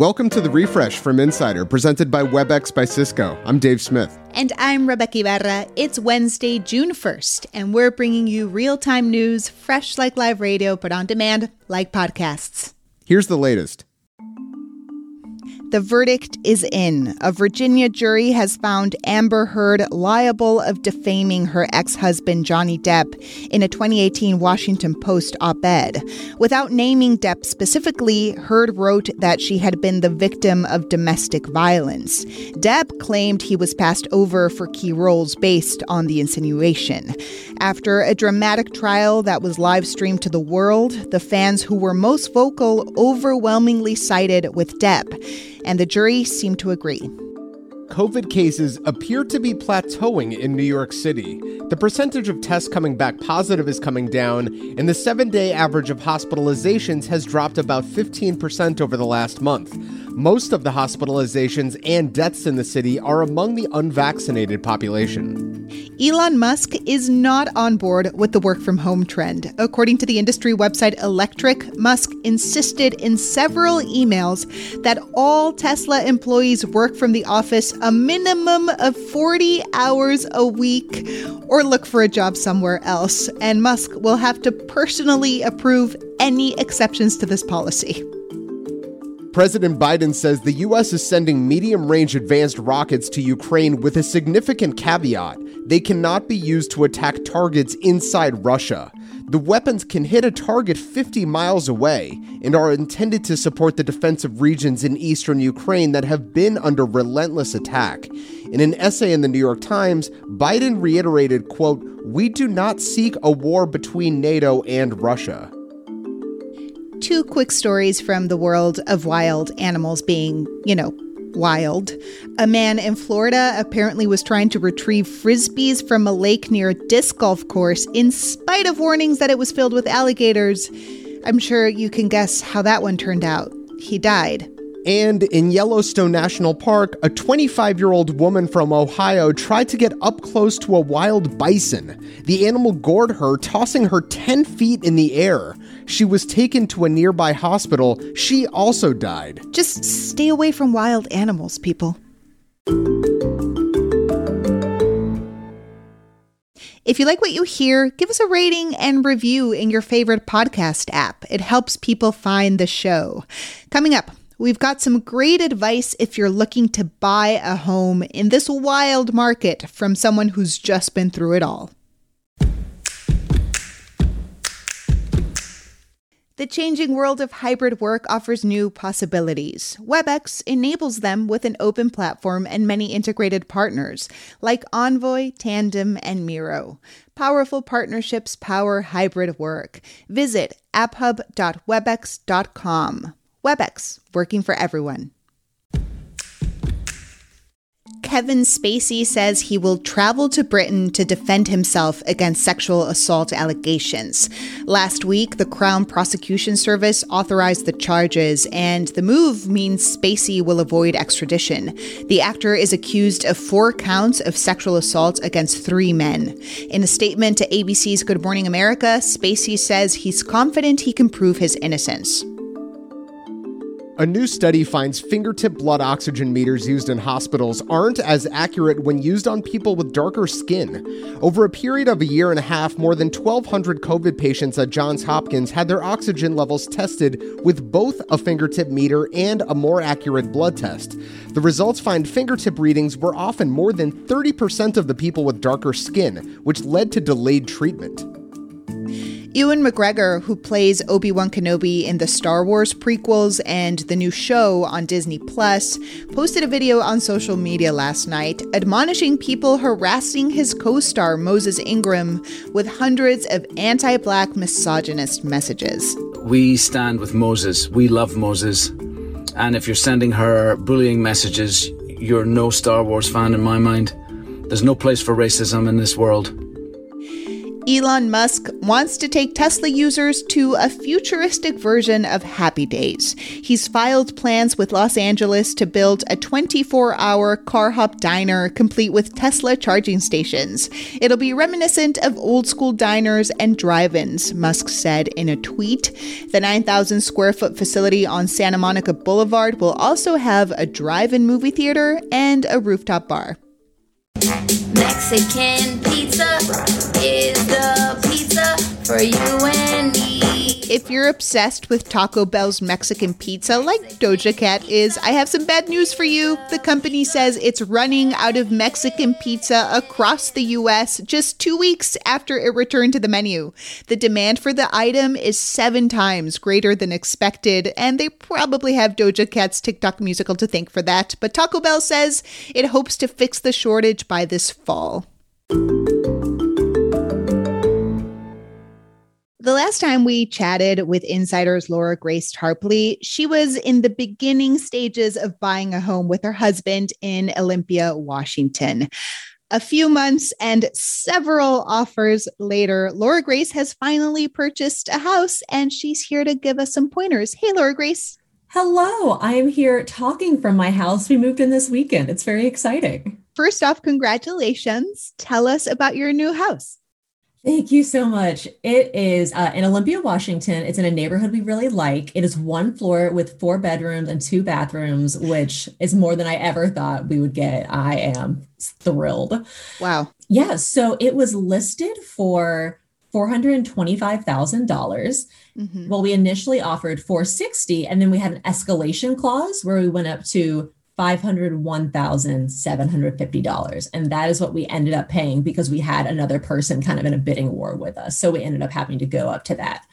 Welcome to the refresh from Insider, presented by Webex by Cisco. I'm Dave Smith. And I'm Rebeca Ibarra. It's Wednesday, June 1st, and we're bringing you real time news, fresh like live radio, but on demand like podcasts. Here's the latest. The verdict is in. A Virginia jury has found Amber Heard liable of defaming her ex husband, Johnny Depp, in a 2018 Washington Post op ed. Without naming Depp specifically, Heard wrote that she had been the victim of domestic violence. Depp claimed he was passed over for key roles based on the insinuation. After a dramatic trial that was live streamed to the world, the fans who were most vocal overwhelmingly sided with Depp and the jury seemed to agree. COVID cases appear to be plateauing in New York City. The percentage of tests coming back positive is coming down, and the seven day average of hospitalizations has dropped about 15% over the last month. Most of the hospitalizations and deaths in the city are among the unvaccinated population. Elon Musk is not on board with the work from home trend. According to the industry website Electrek, Musk insisted in several emails that all Tesla employees work from the office a minimum of 40 hours a week or look for a job somewhere else. And Musk will have to personally approve any exceptions to this policy. President Biden says the U.S. is sending medium range advanced rockets to Ukraine with a significant caveat they cannot be used to attack targets inside Russia. The weapons can hit a target 50 miles away and are intended to support the defensive regions in eastern Ukraine that have been under relentless attack. In an essay in the New York Times, Biden reiterated, quote, "We do not seek a war between NATO and Russia." two quick stories from the world of wild animals being, you know, wild. A man in Florida apparently was trying to retrieve frisbees from a lake near a disc golf course in spite of warnings that it was filled with alligators. I'm sure you can guess how that one turned out. He died. And in Yellowstone National Park, a 25 year old woman from Ohio tried to get up close to a wild bison. The animal gored her, tossing her 10 feet in the air. She was taken to a nearby hospital. She also died. Just stay away from wild animals, people. If you like what you hear, give us a rating and review in your favorite podcast app. It helps people find the show. Coming up, We've got some great advice if you're looking to buy a home in this wild market from someone who's just been through it all. The changing world of hybrid work offers new possibilities. Webex enables them with an open platform and many integrated partners like Envoy, Tandem, and Miro. Powerful partnerships power hybrid work. Visit apphub.webex.com. Webex, working for everyone. Kevin Spacey says he will travel to Britain to defend himself against sexual assault allegations. Last week, the Crown Prosecution Service authorized the charges, and the move means Spacey will avoid extradition. The actor is accused of four counts of sexual assault against three men. In a statement to ABC's Good Morning America, Spacey says he's confident he can prove his innocence. A new study finds fingertip blood oxygen meters used in hospitals aren't as accurate when used on people with darker skin. Over a period of a year and a half, more than 1,200 COVID patients at Johns Hopkins had their oxygen levels tested with both a fingertip meter and a more accurate blood test. The results find fingertip readings were often more than 30% of the people with darker skin, which led to delayed treatment. Ewan McGregor, who plays Obi Wan Kenobi in the Star Wars prequels and the new show on Disney Plus, posted a video on social media last night admonishing people harassing his co star Moses Ingram with hundreds of anti black misogynist messages. We stand with Moses. We love Moses. And if you're sending her bullying messages, you're no Star Wars fan in my mind. There's no place for racism in this world. Elon Musk wants to take Tesla users to a futuristic version of Happy Days. He's filed plans with Los Angeles to build a 24 hour car hop diner complete with Tesla charging stations. It'll be reminiscent of old school diners and drive ins, Musk said in a tweet. The 9,000 square foot facility on Santa Monica Boulevard will also have a drive in movie theater and a rooftop bar. Mexican pizza is the pizza for you and me. If you're obsessed with Taco Bell's Mexican pizza like Doja Cat is, I have some bad news for you. The company says it's running out of Mexican pizza across the US just two weeks after it returned to the menu. The demand for the item is seven times greater than expected, and they probably have Doja Cat's TikTok musical to thank for that. But Taco Bell says it hopes to fix the shortage by this fall. The last time we chatted with Insider's Laura Grace Tarpley, she was in the beginning stages of buying a home with her husband in Olympia, Washington. A few months and several offers later, Laura Grace has finally purchased a house and she's here to give us some pointers. Hey, Laura Grace. Hello, I am here talking from my house. We moved in this weekend. It's very exciting. First off, congratulations. Tell us about your new house. Thank you so much. It is uh, in Olympia, Washington. It's in a neighborhood we really like. It is one floor with four bedrooms and two bathrooms, which is more than I ever thought we would get. I am thrilled. Wow. Yeah. So it was listed for $425,000. Mm-hmm. Well, we initially offered 460 and then we had an escalation clause where we went up to $501,750. And that is what we ended up paying because we had another person kind of in a bidding war with us. So we ended up having to go up to that.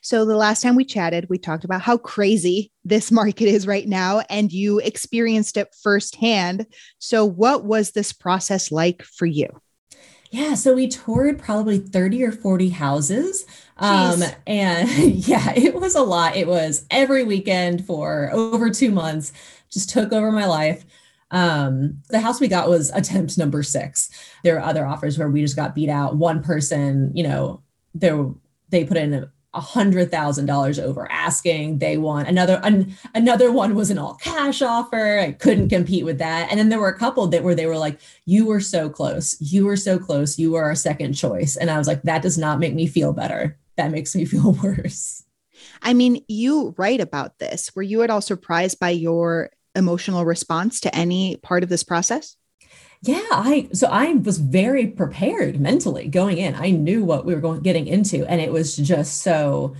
So the last time we chatted, we talked about how crazy this market is right now, and you experienced it firsthand. So, what was this process like for you? Yeah, so we toured probably 30 or 40 houses. Um, and yeah, it was a lot. It was every weekend for over two months just took over my life. Um, the house we got was attempt number six. There are other offers where we just got beat out. One person, you know, there they put in a hundred thousand dollars over asking. They won another an, another one was an all cash offer. I couldn't compete with that. And then there were a couple that where they were like, "You were so close. You were so close. You were our second choice." And I was like, "That does not make me feel better. That makes me feel worse." I mean, you write about this. Were you at all surprised by your emotional response to any part of this process? Yeah, I so I was very prepared mentally going in. I knew what we were going getting into and it was just so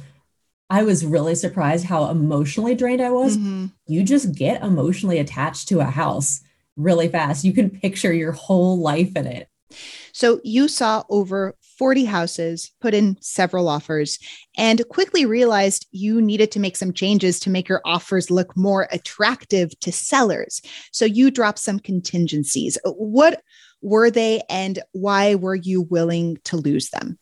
I was really surprised how emotionally drained I was. Mm-hmm. You just get emotionally attached to a house really fast. You can picture your whole life in it. So you saw over 40 houses, put in several offers, and quickly realized you needed to make some changes to make your offers look more attractive to sellers. So you dropped some contingencies. What were they, and why were you willing to lose them?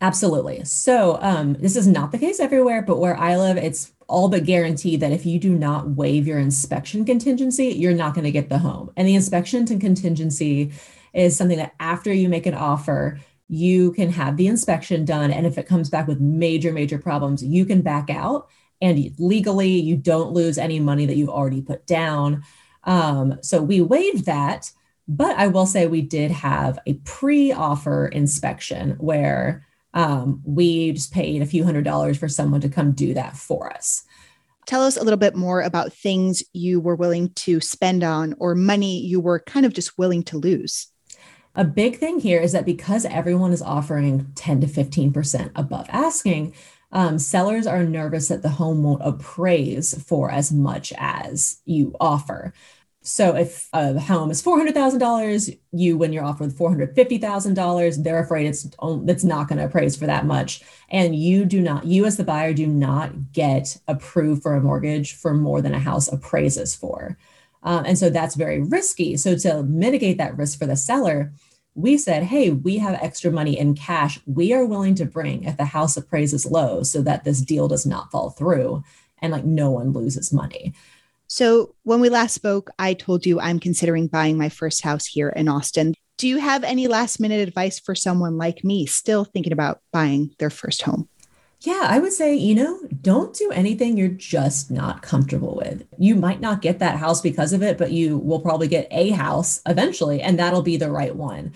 Absolutely. So, um, this is not the case everywhere, but where I live, it's all but guaranteed that if you do not waive your inspection contingency, you're not going to get the home. And the inspection to contingency is something that after you make an offer, you can have the inspection done. And if it comes back with major, major problems, you can back out. And legally, you don't lose any money that you've already put down. Um, so we waived that. But I will say we did have a pre offer inspection where um, we just paid a few hundred dollars for someone to come do that for us. Tell us a little bit more about things you were willing to spend on or money you were kind of just willing to lose. A big thing here is that because everyone is offering 10 to 15% above asking, um, sellers are nervous that the home won't appraise for as much as you offer. So if a home is $400,000, you when you're with $450,000, they're afraid it's it's not going to appraise for that much. And you do not, you as the buyer do not get approved for a mortgage for more than a house appraises for. Um, and so that's very risky. So to mitigate that risk for the seller, we said, hey, we have extra money in cash we are willing to bring if the house appraises low so that this deal does not fall through and like no one loses money. So when we last spoke, I told you I'm considering buying my first house here in Austin. Do you have any last minute advice for someone like me still thinking about buying their first home? Yeah, I would say, you know, don't do anything you're just not comfortable with. You might not get that house because of it, but you will probably get a house eventually, and that'll be the right one.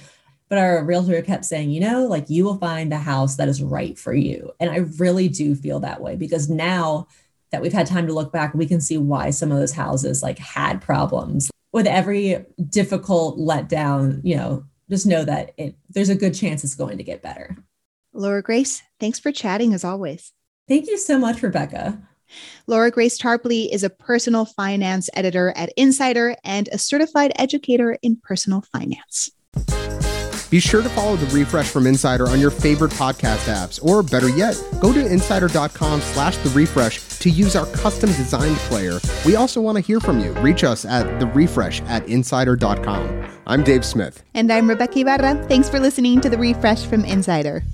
But our realtor kept saying, you know, like you will find the house that is right for you. And I really do feel that way because now that we've had time to look back, we can see why some of those houses like had problems. With every difficult letdown, you know, just know that it, there's a good chance it's going to get better. Laura Grace, thanks for chatting as always. Thank you so much, Rebeca. Laura Grace Tarpley is a personal finance editor at Insider and a certified educator in personal finance. Be sure to follow the refresh from Insider on your favorite podcast apps, or better yet, go to insider.com slash the refresh to use our custom designed player. We also want to hear from you. Reach us at the refresh at insider.com. I'm Dave Smith. And I'm Rebeca Ibarra. Thanks for listening to the refresh from Insider.